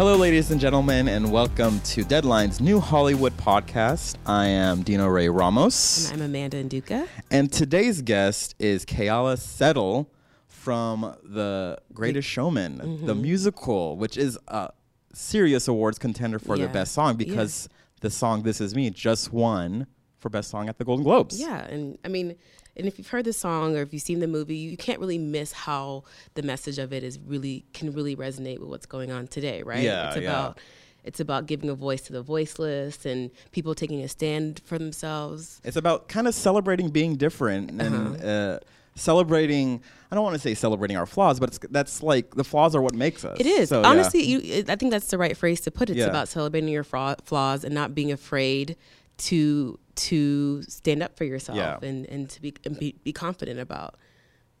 Hello, ladies and gentlemen, and welcome to Deadline's new Hollywood podcast. I am Dino Ray Ramos, And I'm Amanda Nduka. and today's guest is Keala Settle from The Greatest Showman, Mm-hmm. the musical, which is a serious awards contender for the best song because the song "This Is Me" just won for best song at the Golden Globes. Yeah, and I mean, and if you've heard the song or if you've seen the movie, you can't really miss how the message of it is really can really resonate with what's going on today, right? Yeah, it's yeah. about it's about giving a voice to the voiceless and people taking a stand for themselves. It's about kind of celebrating being different and Uh-huh. uh, celebrating. I don't want to say celebrating our flaws, but it's, that's like the flaws are what makes us. It is So, yeah. honestly, you, I think that's the right phrase to put it. It's Yeah. about celebrating your fra- flaws and not being afraid to to stand up for yourself Yeah. and, and to be, and be be confident about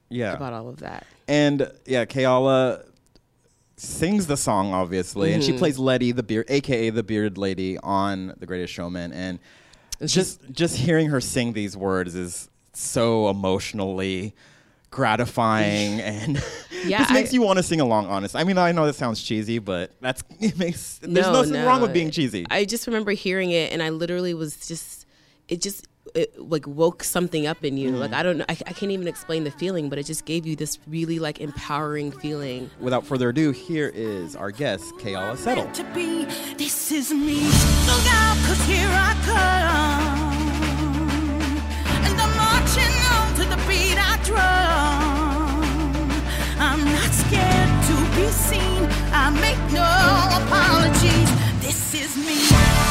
yeah. about all of that. And yeah, Keala sings the song obviously, and she mm-hmm. plays Letty, the beard, aka the bearded lady, on The Greatest Showman. And just just hearing her sing these words is so emotionally gratifying and Yeah, just makes I- you want to sing along honest i mean i know that sounds cheesy but that's it makes there's nothing wrong with being cheesy I just remember hearing it, and I literally was just, it just, it like woke something up in you. Mm. Like I don't know, I, I can't even explain the feeling, but it just gave you this really like empowering feeling. without further ado here is our guest Keala Settle to be. This is me. Look out, cause here I come. And I'm marching on to the beat I drum. I'm not scared to be seen. I make no apologies. This is me.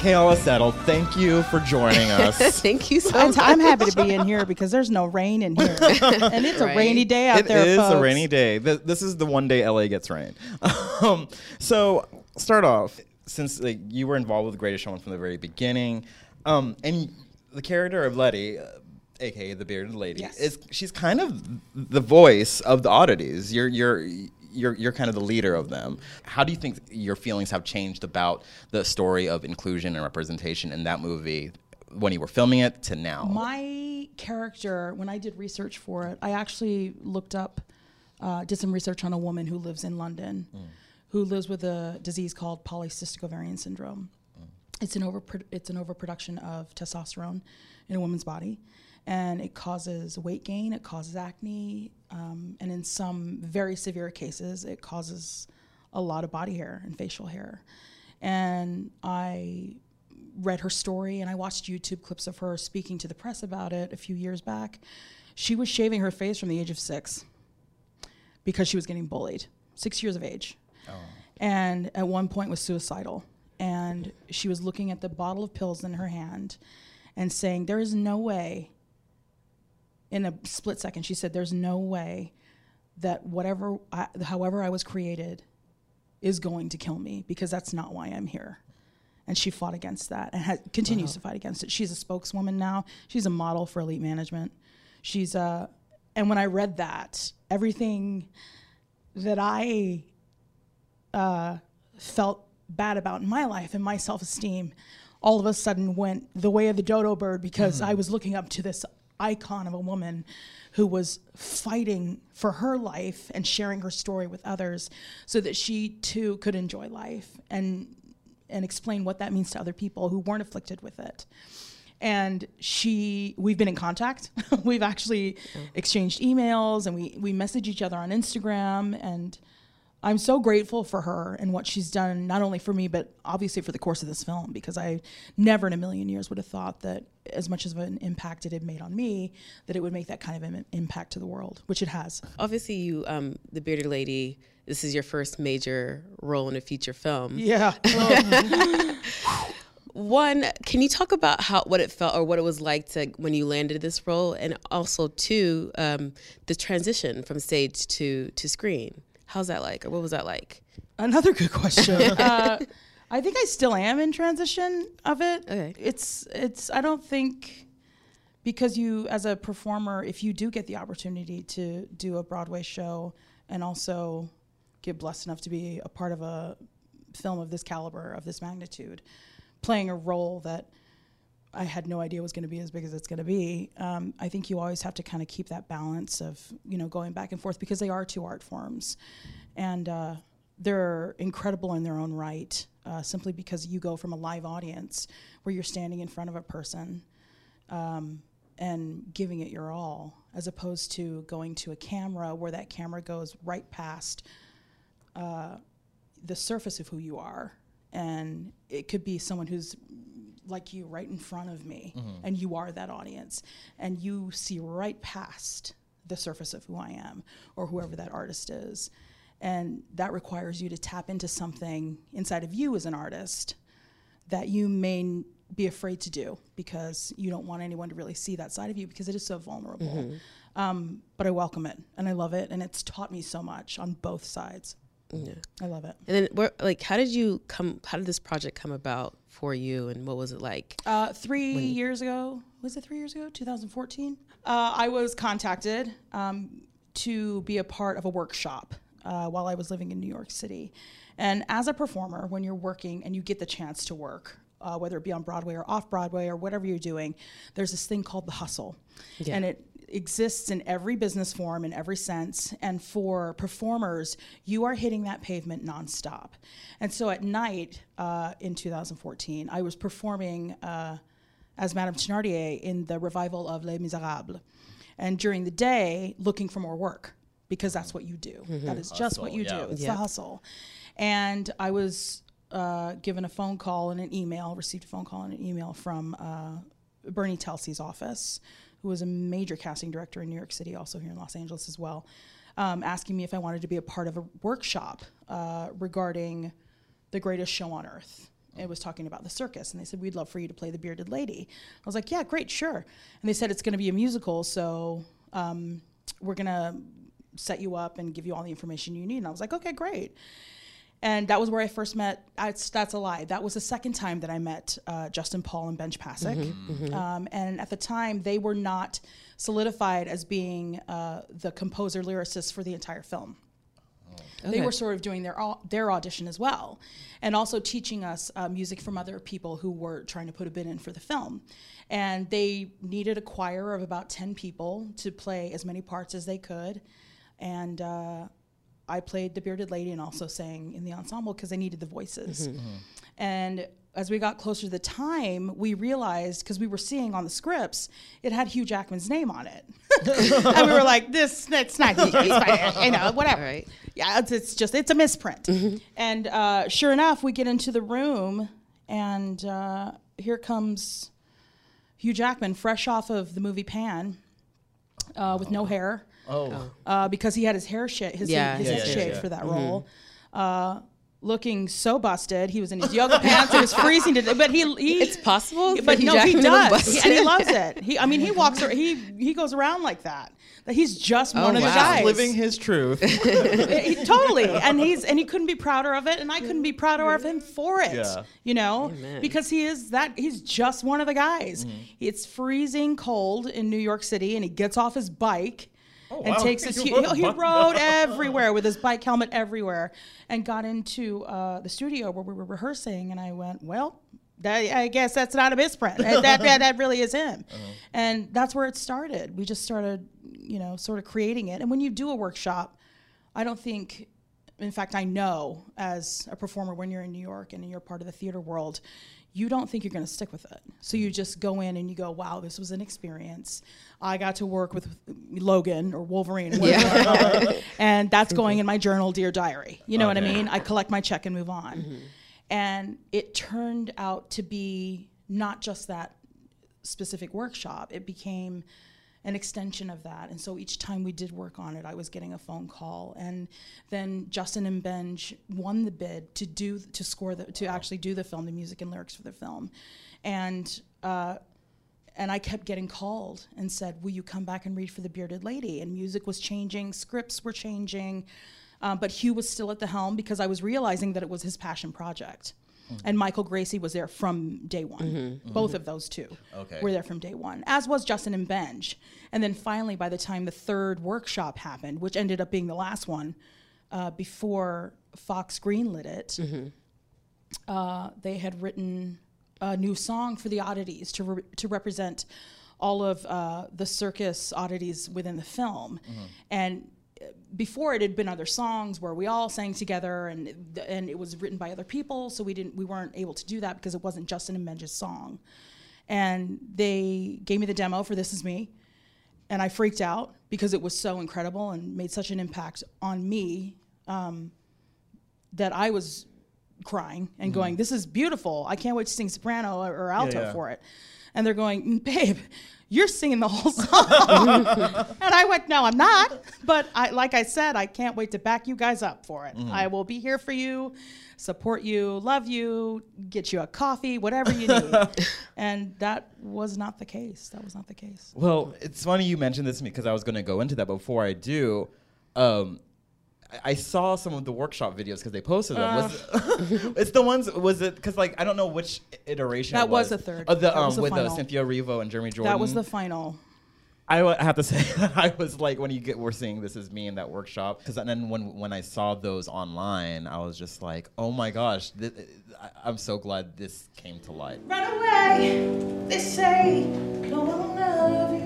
Kayala settle thank you for joining us Thank you so I'm, much. I'm happy to be in here because there's no rain in here, and it's a rainy day out It there. is a folks. rainy day. Th- This is the one day LA gets rain. Um, so start off since like, you were involved with the Greatest Showman from the very beginning, um, and the character of Letty, uh, aka the bearded lady, Yes. is she's kind of the voice of the oddities. You're you're. You're, you're kind of the leader of them. How do you think your feelings have changed about the story of inclusion and representation in that movie when you were filming it to now? My character, when I did research for it, I actually looked up, uh, did some research on a woman who lives in London, who lives with a disease called polycystic ovarian syndrome. It's an over it's an overproduction of testosterone in a woman's body, and it causes weight gain. It causes acne, um, and in some very severe cases, it causes a lot of body hair and facial hair. And I read her story and I watched YouTube clips of her speaking to the press about it a few years back. She was shaving her face from the age of six because she was getting bullied, six years of age. And at one point was suicidal. And she was looking at the bottle of pills in her hand and saying, There is no way, in a split second, she said, There's no way that whatever, I, however I was created, is going to kill me because that's not why I'm here and she fought against that and has, continues uh-huh. to fight against it. She's a spokeswoman now. She's a model for elite management. She's a, and when I read that, everything that I uh, felt bad about in my life and my self esteem, all of a sudden went the way of the dodo bird because mm-hmm. I was looking up to this icon of a woman who was fighting for her life and sharing her story with others so that she too could enjoy life and and explain what that means to other people who weren't afflicted with it. And she we've been in contact. We've actually exchanged emails and we we message each other on instagram and i'm so grateful for her and what she's done not only for me but obviously for the course of this film because i never in a million years would have thought that as much of an impact it had made on me that it would make that kind of Im- impact to the world which it has Obviously, you, um, the bearded lady. This is your first major role in a feature film. yeah One, can you talk about how what it felt or what it was like to when you landed this role, and also two, um, the transition from stage to to screen. How's that like, or what was that like? Another good question. uh, I think I still am in transition of it. Okay. It's it's. I don't think because you, as a performer, if you do get the opportunity to do a Broadway show and also get blessed enough to be a part of a film of this caliber, of this magnitude, playing a role that I had no idea it was going to be as big as it's going to be. Um, I think you always have to kind of keep that balance of you know going back and forth because they are two art forms, and uh, they're incredible in their own right. Uh, simply because you go from a live audience where you're standing in front of a person um, and giving it your all, as opposed to going to a camera where that camera goes right past uh, the surface of who you are, and it could be someone who's like you right in front of me, and you are that audience, and you see right past the surface of who I am or whoever that artist is. And that requires you to tap into something inside of you as an artist that you may n- be afraid to do because you don't want anyone to really see that side of you because it is so vulnerable. Um, but I welcome it and I love it, and it's taught me so much on both sides. I love it. And then, where, like, how did you come? How did this project come about for you, and what was it like? Uh, three years ago, was it three years ago? 2014. Uh, I was contacted um, to be a part of a workshop uh, while I was living in New York City. And as a performer, when you're working and you get the chance to work, uh, whether it be on Broadway or off Broadway or whatever you're doing, there's this thing called the hustle. And it exists in every business form, in every sense. And for performers, you are hitting that pavement nonstop. And so at night uh, in 2014, I was performing uh, as Madame Thénardier in the revival of Les Miserables. And during the day, looking for more work because that's what you do. That is just what you do. It's the hustle. And I was uh, given a phone call and an email, received a phone call and an email from uh, Bernie Telsey's office, who was a major casting director in New York City, also here in Los Angeles as well, um, asking me if I wanted to be a part of a workshop uh, regarding the greatest show on earth. It was talking about the circus, and they said, We'd love for you to play the bearded lady. I was like, Yeah, great, sure. And they said, It's going to be a musical, so um, we're going to set you up and give you all the information you need. And I was like, Okay, great. And that was where I first met. I, that's a lie. That was the second time that I met uh, Justin Paul and Benj Pasek. Um, and at the time, they were not solidified as being uh, the composer lyricist for the entire film. They were sort of doing their au- their audition as well, and also teaching us uh, music from other people who were trying to put a bid in for the film. And they needed a choir of about ten people to play as many parts as they could, and uh, I played the bearded lady and also sang in the ensemble because I needed the voices. And as we got closer to the time, we realized because we were seeing on the scripts, it had Hugh Jackman's name on it, and we were like, "This, it's not, he's fine, you know, whatever." Right. Yeah, it's, it's just it's a misprint. And uh, sure enough, we get into the room, and uh, here comes Hugh Jackman, fresh off of the movie Pan, uh, with no hair. Oh. Uh, because he had his hair shaved, his, Yeah, his yeah, head yeah, shaved yeah. for that role. Uh, looking so busted. He was in his yoga pants. It was freezing to but he, he It's possible, But Hugh no, he Jackman to look does, He- and he loves it. He, I mean, he walks. ar- He he goes around like that. That he's just one of the guys. Living his truth. He- totally and he's and he couldn't be prouder of it and i couldn't be prouder of him for it Yeah. you know because he is that he's just one of the guys it's freezing cold in new york city and he gets off his bike and wow. takes his He he, rode a he bike. rode everywhere with his bike helmet everywhere and got into uh, the studio where we were rehearsing and i went well that, I guess that's not a misprint. that, that, that really is him. And that's where it started. We just started, you know, sort of creating it. And when you do a workshop, I don't think, in fact, I know as a performer when you're in New York and you're part of the theater world, you don't think you're going to stick with it. So you just go in and you go, wow, this was an experience. I got to work with Logan or Wolverine, whatever you wanna call it. and that's going in my journal, Dear Diary. You know oh, what I mean? I collect my check and move on. Mm-hmm. And it turned out to be not just that specific workshop, it became an extension of that. And so each time we did work on it, I was getting a phone call. And then Justin and Benj won the bid to do to score the to actually do the film, the music and lyrics for the film. And uh, and I kept getting called and said, "Will you come back and read for the Bearded Lady?" And music was changing, scripts were changing, um, but Hugh was still at the helm because I was realizing that it was his passion project. And Michael Gracey was there from day one. Both of those two Okay. were there from day one, as was Justin and Benj. And then finally, by the time the third workshop happened, which ended up being the last one, uh, before Fox greenlit it, uh, they had written a new song for the oddities to re- to represent all of uh, the circus oddities within the film, and uh, before it had been other songs where we all sang together and and it was written by other people, so we didn't we weren't able to do that because it wasn't Justin and Benja's song, and they gave me the demo for This Is Me, and I freaked out because it was so incredible and made such an impact on me um, that I was crying and going, "This is beautiful! I can't wait to sing soprano or, or alto yeah. for it." And they're going, "Babe, you're singing the whole song." and I went, "No, I'm not." But I, like I said, I can't wait to back you guys up for it. I will be here for you, support you, love you, get you a coffee, whatever you need. and that was not the case. That was not the case. Well, it's funny you mentioned this to me because I was going to go into that. But before I do, um, I- I saw some of the workshop videos because they posted them. Was it's the ones? Was it because like I don't know which iteration. That it was was the third. Oh, the, um, was the with uh, final. Cynthia Erivo and Jeremy Jordan. That was the final. I have to say that I was like when you get we're seeing this is me in that workshop because then when when I saw those online I was just like oh my gosh th- I, I'm so glad this came to light. Run away, they say. No one will love you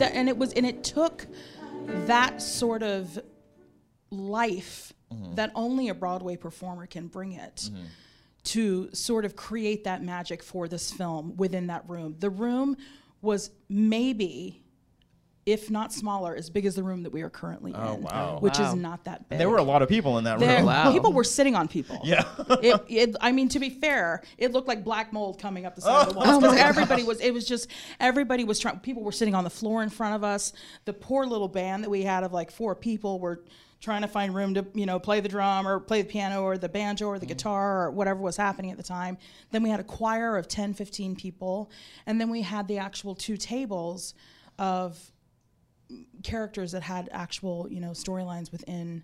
there, and and it was, and it took that sort of life mm-hmm. that only a Broadway performer can bring it mm-hmm. to sort of create that magic for this film within that room. The room was maybe, if not smaller, as big as the room that we are currently Oh, in, wow. which Wow. is not that big. There were a lot of people in that There- room. Wow. People were sitting on people. Yeah. it, it, I mean, to be fair, it looked like black mold coming up the side of the oh. walls because oh, everybody was. It was just everybody was trying. People were sitting on the floor in front of us. The poor little band that we had of like four people were trying to find room to you know play the drum or play the piano or the banjo or the mm-hmm. guitar or whatever was happening at the time. Then we had a choir of 10, 15 people, and then we had the actual two tables of characters that had actual you know storylines within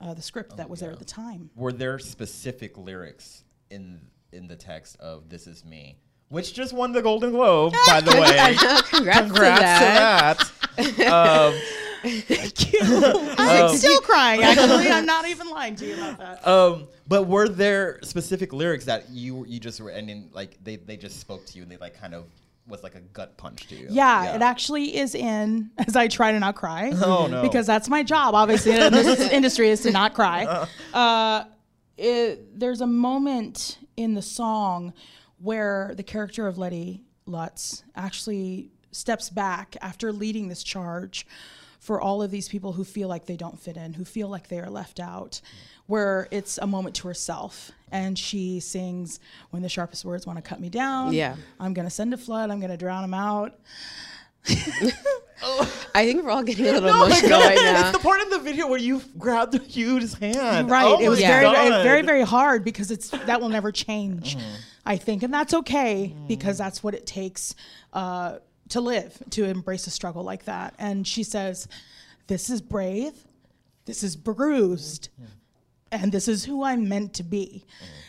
uh, the script that was there at the time. Were there specific lyrics in in the text of "This Is Me"? Which just won the Golden Globe, by the way. Congrats, Congrats to to that. um, Thank you. I'm still crying. Actually, I'm not even lying to you about that. Um, but were there specific lyrics that you you just were and then like they they just spoke to you and they like kind of was like a gut punch to you? Yeah, it actually is in as I try to not cry. Oh, no. Because that's my job, obviously, in this industry is to not cry. Uh, it, there's a moment in the song where the character of Letty Lutz actually steps back after leading this charge for all of these people who feel like they don't fit in, who feel like they are left out, where it's a moment to herself. And she sings, When the sharpest words want to cut me down, Yeah. I'm going to send a flood, I'm going to drown them out. I think we're all getting a little Oh my emotional right now. It's the part in the video where you grabbed Hugh's hand. Right. Oh it was very, very, very hard because it's that will never change. I think, and that's okay because that's what it takes uh, to live, to embrace a struggle like that. And she says, "This is brave. this is bruised, and this is who I'm meant to be.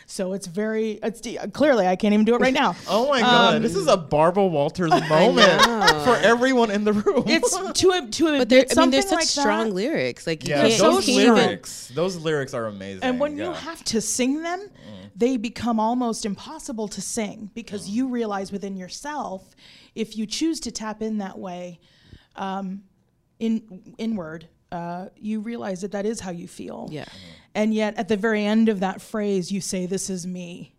So it's very, it's clearly I can't even do it right now. Oh my god, um, this is a Barbara Walters moment for everyone in the room. It's to a, to a, But there, I mean, something there's such like strong that. lyrics. Like you yeah, those you can't even- lyrics, those lyrics are amazing. And when you have to sing them, mm. they become almost impossible to sing because mm. you realize within yourself, if you choose to tap in that way, um, in inward, uh, you realize that that is how you feel. Yeah. And yet, at the very end of that phrase, you say, "This is me,"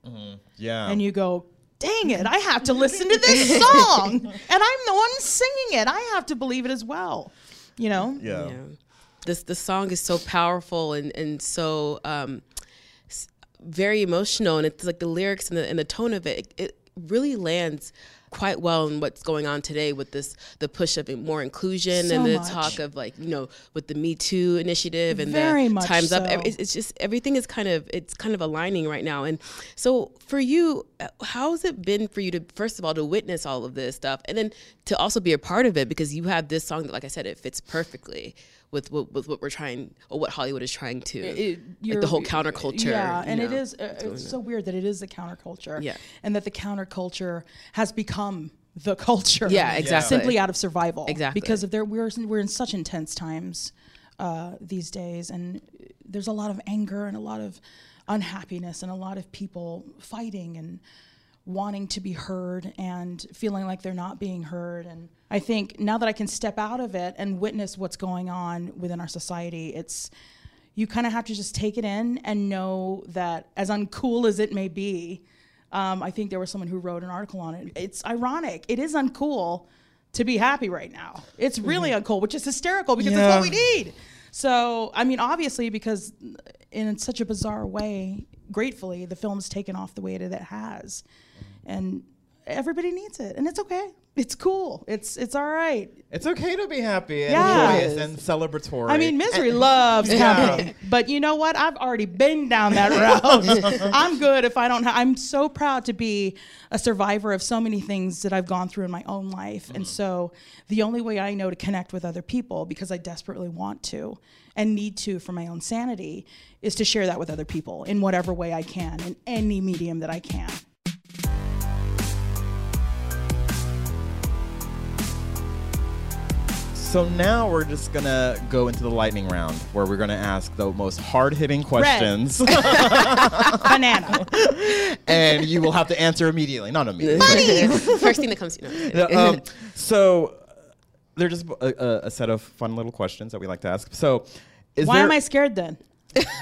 yeah, and you go. Dang it, I have to listen to this song. and I'm the one singing it. I have to believe it as well. You know? yeah. Yeah. This the song is so powerful and and so um, very emotional, and it's like the lyrics and the and the tone of it. It, it really lands quite well in what's going on today with this the push of more inclusion So and the much. talk of like you know with the Me Too initiative and Very the Times Up. so. Ev- It's, it's just everything is kind of it's kind of aligning right now. And so for you, how has it been for you to first of all to witness all of this stuff, and then to also be a part of it because you have this song that, like I said, it fits perfectly with what, with what we're trying or what Hollywood is trying to it- like the whole counterculture. Yeah, and it know, is. Uh, it's so weird that it is the counterculture. Yeah. and that the counterculture has become the culture. Yeah, exactly. Simply out of survival. Exactly. Because of there, we're we're in such intense times uh, these days, and there's a lot of anger and a lot of unhappiness and a lot of people fighting and wanting to be heard and feeling like they're not being heard. And i think now that i can step out of it and witness what's going on within our society it's you kind of have to just take it in and know that as uncool as it may be um, i think there was someone who wrote an article on it. It's ironic. It is uncool to be happy right now. It's really uncool which is hysterical because it's what we need. So i mean obviously because in such a bizarre way gratefully the film's taken off the way that it has. And everybody needs it and it's okay it's cool it's it's all right It's okay to be happy and Yes. joyous and celebratory. I mean, misery loves company, but you know what? I've already been down that road. I'm good if I don't. Ha- I'm so proud to be a survivor of so many things that I've gone through in my own life, and mm-hmm. so the only way I know to connect with other people, because I desperately want to and need to for my own sanity, is to share that with other people in whatever way I can, in any medium that I can. So now we're just gonna go into the lightning round, where we're gonna ask the most hard-hitting questions, Banana. and you will have to answer immediately. Not immediately. First thing that comes to you. No, um, so they're just a, a, a set of fun little questions that we like to ask. So, is Why there, am I scared then?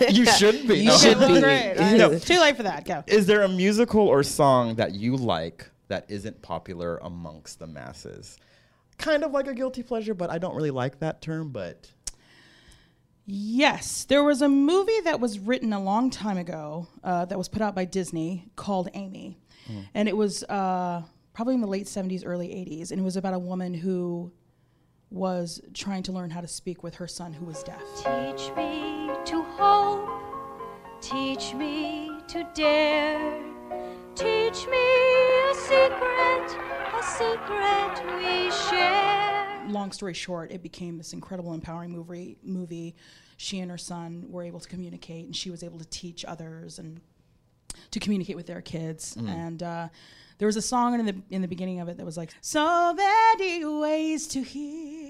You should be. You No. should be. great. No. Too late for that. Go. Is there a musical or song that you like that isn't popular amongst the masses? Kind of like a guilty pleasure, but I don't really like that term. But Yes, there was a movie that was written a long time ago uh, that was put out by Disney called Amy, and it was uh, probably in the late '70s, early '80s, and it was about a woman who was trying to learn how to speak with her son who was deaf. Teach me to hope. Teach me to dare. Teach me a secret, a secret we share. Long story short, it became this incredible, empowering movie. Movie. She and her son were able to communicate, and she was able to teach others and to communicate with their kids. And uh, there was a song in the in the beginning of it that was like, "So many ways to hear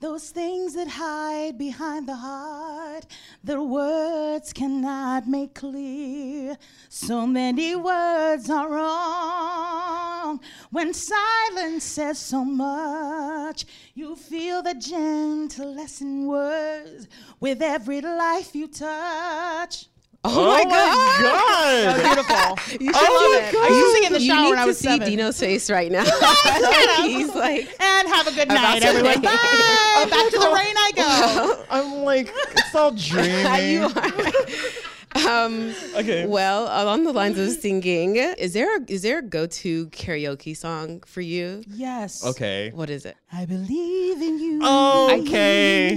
those things that hide behind the heart, that words cannot make clear. So many words are wrong when silence says so much. You feel the gentle lesson words with every life you touch." Oh, my god! God, Beautiful. You should Oh love it. God. I used to sing in the you shower need when I to was see seven. Dino's face right now. He's like, and have a good night, everyone. rain. Bye. Back to the rain I go. I'm like, it's all dreamy. you are. um, Okay. Well, along the lines of singing, is there a, is there a go to karaoke song for you? Yes. Okay. What is it? I believe in you. Okay.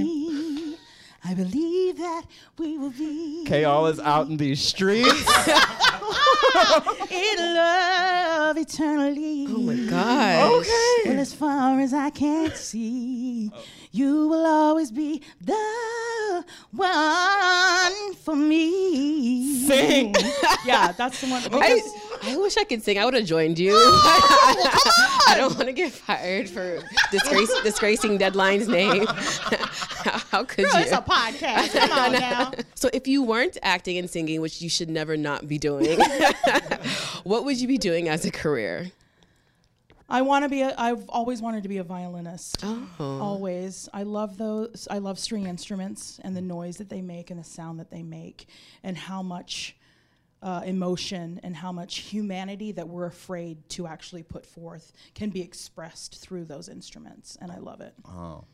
I believe that we will be Kayal is out in these streets. in love eternally. Oh my god! Okay. Well, as far as I can see, you will always be the the one for me. Sing. yeah, that's the one. I, I wish I could sing. I would have joined you. I don't want to get fired for disgrace, disgracing Deadline's name. how, how could Girl, you? it's a podcast. Come on now. So if you weren't acting and singing, which you should never not be doing, what would you be doing as a career? I want to be. A, I've always wanted to be a violinist. Oh. Always. I love those. I love string instruments and the noise that they make and the sound that they make, and how much uh, emotion and how much humanity that we're afraid to actually put forth can be expressed through those instruments. And I love it. Oh. Wow.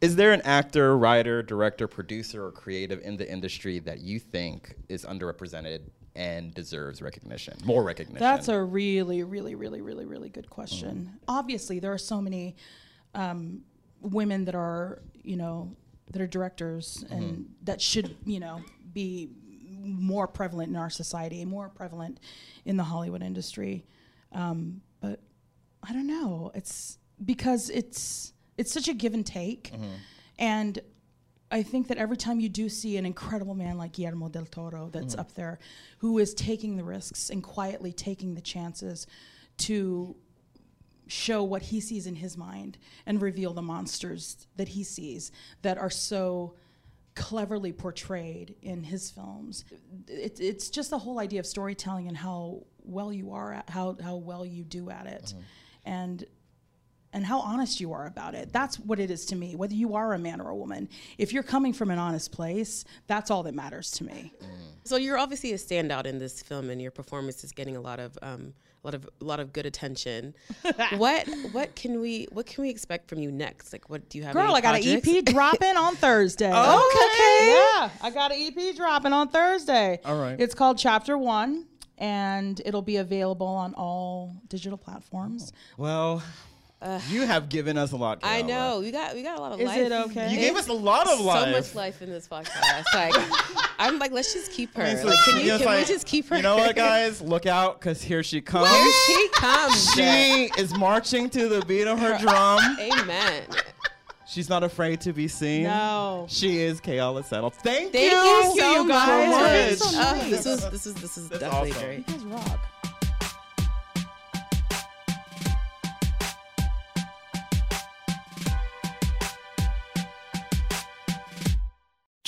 Is there an actor, writer, director, producer, or creative in the industry that you think is underrepresented and deserves recognition, more recognition? That's a really, really, really, really, really good question. Obviously, there are so many um, women that are, you know, that are directors and that should, you know, be more prevalent in our society, more prevalent in the Hollywood industry. Um, but I don't know. It's because it's it's such a give and take, and I think that every time you do see an incredible man like Guillermo del Toro that's up there, who is taking the risks and quietly taking the chances to show what he sees in his mind and reveal the monsters that he sees that are so cleverly portrayed in his films. It, it's just the whole idea of storytelling and how well you are at how how well you do at it, mm-hmm. and and how honest you are about it. That's what it is to me. Whether you are a man or a woman, if you're coming from an honest place, that's all that matters to me. So you're obviously a standout in this film, and your performance is getting a lot of um, a lot of a lot of good attention. what what can we what can we expect from you next? Like, what do you have? Girl, I got an? EP dropping on Thursday. Okay. Yeah, I got an EP dropping on Thursday. All right. It's called Chapter One, and it'll be available on all digital platforms. well, you have given us a lot. I know we got we got a lot of Is life. it okay? You gave us a lot of life. So much life in this podcast. Like, I'm like, let's just keep her. I mean, so like, can you, can like, we just keep her? You know what, guys? Look out, because here she comes. Here she comes. She is marching to the beat of her drum. Amen. She's not afraid to be seen. No. She is Keala Settle. Thank, Thank you. you so you guys. so So Oh, this was this is this is That's definitely awesome. great. You guys rock.